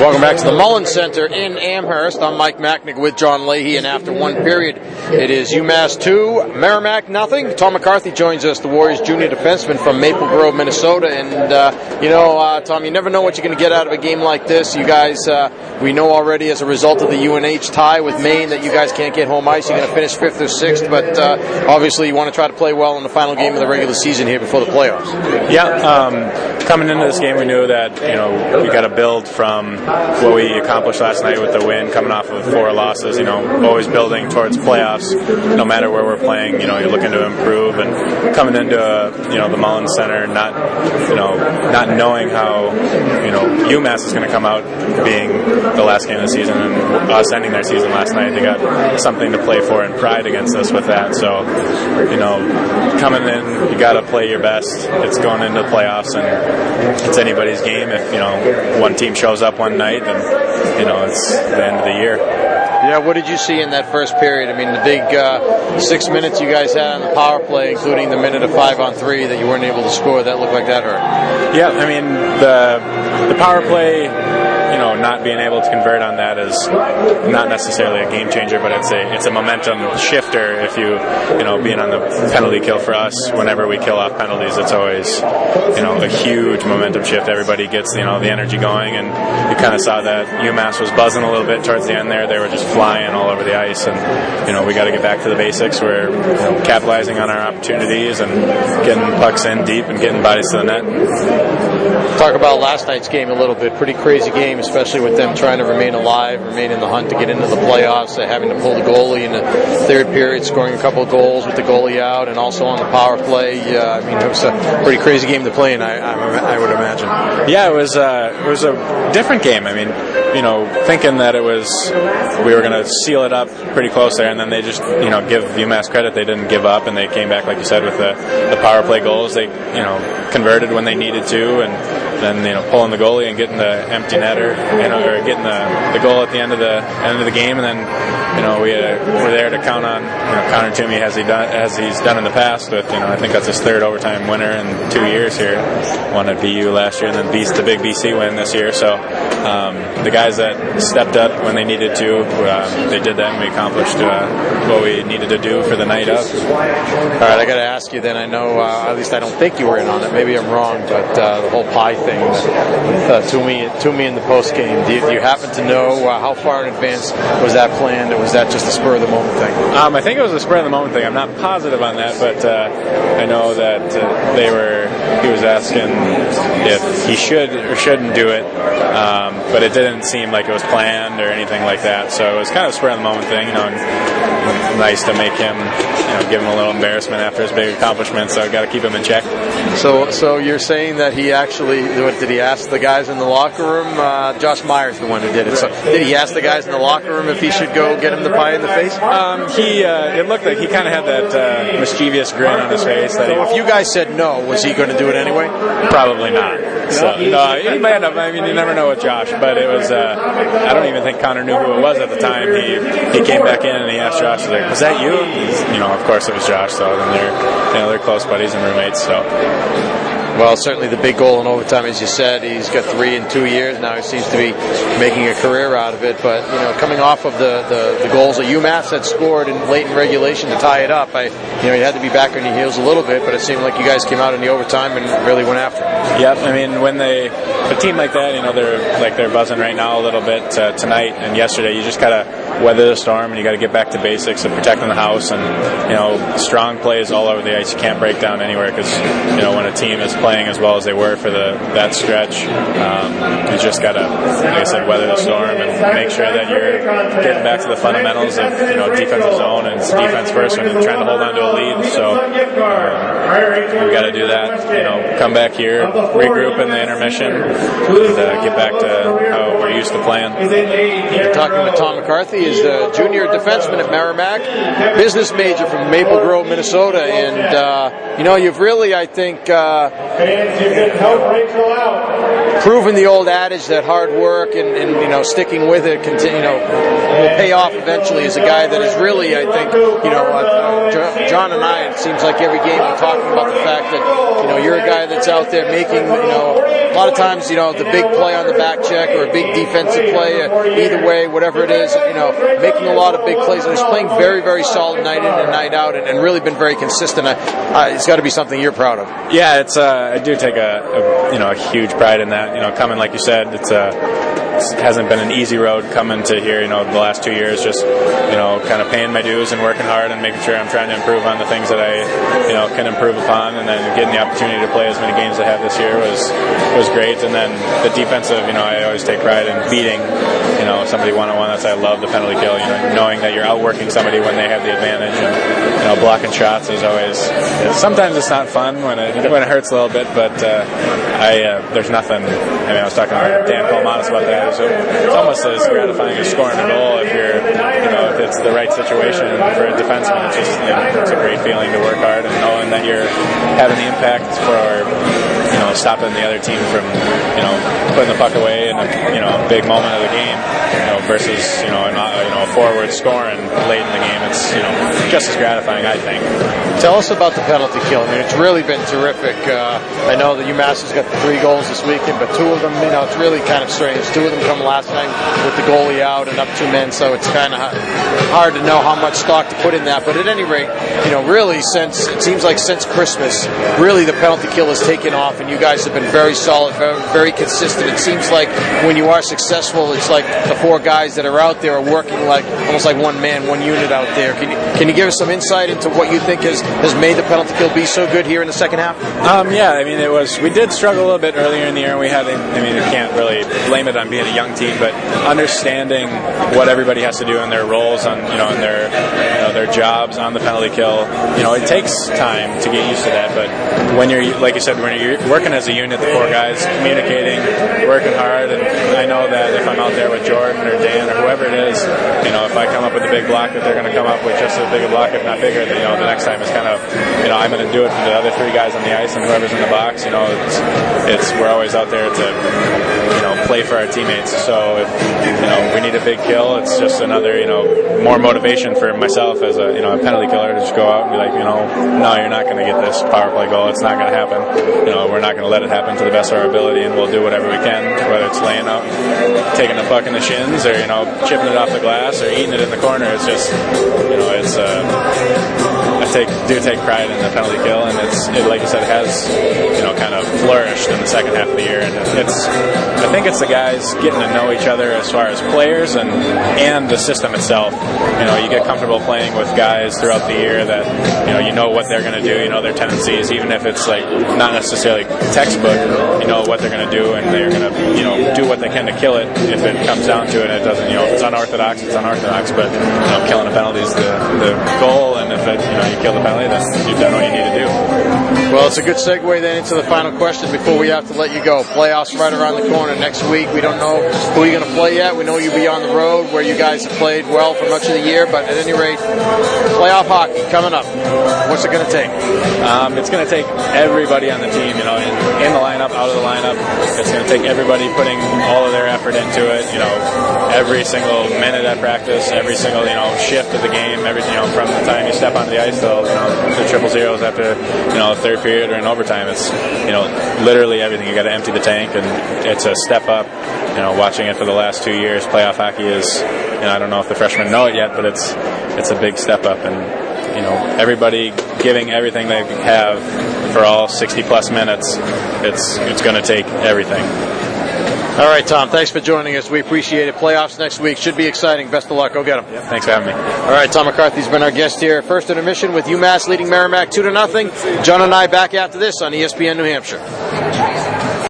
Welcome back to the Mullins Center in Amherst. I'm Mike Machnik with John Leahy, and after one period, it is UMass 2, Merrimack nothing. Tom McCarthy joins us, the Warriors junior defenseman from Maple Grove, Minnesota. And, uh, you know, uh, Tom, you never know what you're going to get out of a game like this. You guys, uh, we know already as a result of the UNH tie with Maine that you guys can't get home ice. You're going to finish fifth or sixth, but uh, obviously you want to try to play well in the final game of the regular season here before the playoffs. Yeah, um, coming into this game, we knew that, you know, we got to build from what we accomplished last night with the win, coming off of four losses. You know, always building towards playoffs. No matter where we're playing, you know, you're looking to improve. And coming into a, you know the Mullins Center, not you know not knowing how you know UMass is going to come out being the last game of the season and us ending their season last night, they got something to play for and pride against us with that. So, you know, coming in, you got to play your best. It's going into the playoffs, and it's anybody's game. If you know one team shows up one night, then you know it's the end of the year. Yeah, what did you see in that first period? I mean, the big uh, six minutes you guys had on the power play, including the minute of five on three that you weren't able to score, that looked like that hurt. Yeah, I mean the the power play not being able to convert on that is not necessarily a game changer, but it's a it's a momentum shifter. If you you know being on the penalty kill for us, whenever we kill off penalties, it's always you know a huge momentum shift. Everybody gets you know the energy going, and you kind of saw that UMass was buzzing a little bit towards the end there. They were just flying all over the ice, and you know we got to get back to the basics. We're you know, capitalizing on our opportunities and getting pucks in deep and getting bodies to the net. Talk about last night's game a little bit. Pretty crazy game especially with them trying to remain alive, remain in the hunt to get into the playoffs, uh, having to pull the goalie in the third period, scoring a couple of goals with the goalie out, and also on the power play. Uh, I mean, it was a pretty crazy game to play in. I, I, I would imagine. Yeah, it was. Uh, it was a different game. I mean, you know, thinking that it was we were going to seal it up pretty close there, and then they just you know give UMass credit. They didn't give up, and they came back like you said with the, the power play goals. They you know converted when they needed to, and then you know pulling the goalie and getting the empty netter, you know, or getting the, the goal at the end of the end of the game, and then you know we uh, were there to count on you know, Connor Toomey as he done as he's done in the past. With you know I think that's his third overtime winner in two years here. Won at BU last year, and then beats the big BC win this year. So um, the guys that stepped up when they needed to, uh, they did that, and we accomplished uh, what we needed to do for the night of. All right, I got to ask you then. I know uh, at least I don't think you were in on it. Maybe I'm wrong, but uh, the whole pie thing uh, to me to me in the post game. Do you, do you happen to know uh, how far in advance was that planned, or was that just a spur of the moment thing? Um, I think it was a spur of the moment thing. I'm not positive on that, but uh, I know that uh, they were. He was asking if he should or shouldn't do it, um, but it didn't seem like it was planned or anything like that. So it was kind of a spur of the moment thing, you know. And nice to make him, you know, give him a little embarrassment after his big accomplishment. So I got to keep him in check. So, so you're saying that he actually did he ask the guys in the locker room? Uh, Josh Myers, the one who did it. So, did he ask the guys in the locker room if he should go get him the pie in the face? Um, he, uh, it looked like he kind of had that uh, mischievous grin on his face. That so, he, if you guys said no, was he going to do it anyway? Probably not. So, no, he might have. I mean, you never know with Josh, but it was. Uh, I don't even think Connor knew who it was at the time. He he came back in and he asked Josh, like, "Was that you?" You know, of course it was Josh. So then they're you know they're close buddies and roommates. So. Well, certainly the big goal in overtime, as you said, he's got three in two years now. He seems to be making a career out of it. But you know, coming off of the, the, the goals that UMass had scored in late in regulation to tie it up, I you know you had to be back on your heels a little bit. But it seemed like you guys came out in the overtime and really went after it. Yep, I mean when they a team like that, you know they're like they're buzzing right now a little bit uh, tonight and yesterday. You just gotta weather the storm and you got to get back to basics of protecting the house and you know strong plays all over the ice. You can't break down anywhere because you know when a team is playing as well as they were for the that stretch, um, you just got to, like I said, weather the storm and make sure that you're getting back to the fundamentals of you know defensive zone and defense first you're trying to hold on to a lead. So um, we got to do that. You know, come back here, regroup in the intermission, and uh, get back to how we're used to playing. You're talking with Tom McCarthy is the junior defenseman at Merrimack, business major from Maple Grove, Minnesota, and uh, you know you've really, I think, uh, proven the old adage that hard work and, and you know sticking with it, continue, you know, will pay off eventually. As a guy that is really, I think, you know, uh, John and I, it seems like every game we're talking about the fact that you know you're a guy that's out there making, you know, a lot of times, you know, the big play on the back check or a big defensive play, uh, either way, whatever it is, you know, making a lot of big plays. And he's playing very, very solid night in and night out, and, and really been very consistent. Uh, it's got to be something you're proud of. Yeah, it's. Uh, I do take a, a, you know a huge pride in that. You know, coming like you said, it's. Uh, it hasn't been an easy road coming to here. You know, the last two years, just you know, kind of paying my dues and working hard and making sure I'm trying to improve on the things that I, you know, can improve upon. And then getting the opportunity to play as many games as I have this year was was great. And then the defensive, you know, I always take pride in beating, you know, somebody one on one. That's I love the penalty kill. You know, knowing that you're outworking somebody when they have the advantage, and know, blocking shots is always. Sometimes it's not fun when it when it hurts a little bit, but uh, I uh, there's nothing. I mean, I was talking to Dan Palmanis about that so it's almost as gratifying as scoring a goal if you're, you know, if it's the right situation for a defenseman. It's just, you know, it's a great feeling to work hard and knowing that you're having the impact for, you know, stopping the other team from, you know, putting the puck away in a, you know, big moment of the game, you know, versus, you know, not, you know, a forward scoring late in the game. It's, you know, just as gratifying, I think. Tell us about the penalty kill. I mean, it's really been terrific. Uh, I know that UMass has got the three goals this weekend, but two of them, you know, it's really kind of strange. Two of them come last night with the goalie out and up two men, so it's kind of hard to know how much stock to put in that. But at any rate, you know, really since it seems like since Christmas, really the penalty kill has taken off, and you guys have been very solid, very, very consistent. It seems like when you are successful, it's like the four guys that are out there are working like almost like one man, one unit out there. Can you, can you give us some insight into what you think has, has made the penalty kill be so good here in the second half? Um, yeah, I mean, it was we did struggle a little bit earlier in the year. We had, I mean, you can't really blame it on being a young team, but understanding what everybody has to do in their roles on you know in their you know, their jobs on the penalty kill. You know, it takes time to get used to that, but when you're like you said, when you're working as a unit, the four guys communicating, working hard, and I know that if I'm out there with Jordan or Dan or whoever it is, you know, if I come up with a big block, that they're going to come up with just as big a block, if not bigger. You know, the next time is kind of, you know, I'm going to do it for the other three guys on the ice and whoever's in the box. You know, it's, it's we're always out there to, you know, play for our teammates. So if you know we need a big kill, it's just another, you know, more motivation for myself as a, you know, a penalty killer to just go out and be like, you know, no, you're not going to get this power play goal. It's not going to happen. You know, we're not going to let it happen to the best of our ability, and we'll do whatever we can, whether it's laying out, taking the puck in the shins, or you know, chipping it off the glass, or eating it in the corner. It's just, you know, it's. Uh, take do take pride in the penalty kill, and it's it, like you said, has you know kind of flourished in the second half of the year, and it's I think it's the guys getting to know each other as far as players and and the system itself. You know, you get comfortable playing with guys throughout the year that you know you know what they're going to do, you know their tendencies, even if it's like not necessarily textbook. You know what they're going to do, and they're going to you know do what they can to kill it if it comes down to it. It doesn't you know if it's unorthodox, it's unorthodox, but you know killing a penalty is the the goal, and if it you know you kill the penalty, then you've done what Well, it's a good segue then into the final question before we have to let you go. Playoffs right around the corner next week. We don't know who you're going to play yet. We know you'll be on the road where you guys have played well for much of the year, but at any rate, playoff hockey coming up. What's it going to take? Um, it's going to take everybody on the team, you know, in, in the lineup, out of the lineup. It's going to take everybody putting all of their effort into it, you know, every single minute at practice, every single, you know, shift of the game, every, you know, from the time you step onto the ice till, you know, the triple zeros after, you know, third period or in overtime. It's, you know, literally everything. You got to empty the tank, and it's a step up. You know, watching it for the last two years, playoff hockey is, you know, I don't know if the freshmen know it yet, but it's, it's a big step up, and you know, everybody giving everything they have for all 60 plus minutes. It's, it's going to take everything. All right, Tom. Thanks for joining us. We appreciate it. Playoffs next week should be exciting. Best of luck. Go get them. Yep, thanks for having me. All right, Tom McCarthy's been our guest here. First intermission with UMass leading Merrimack two to nothing. John and I back after this on ESPN New Hampshire.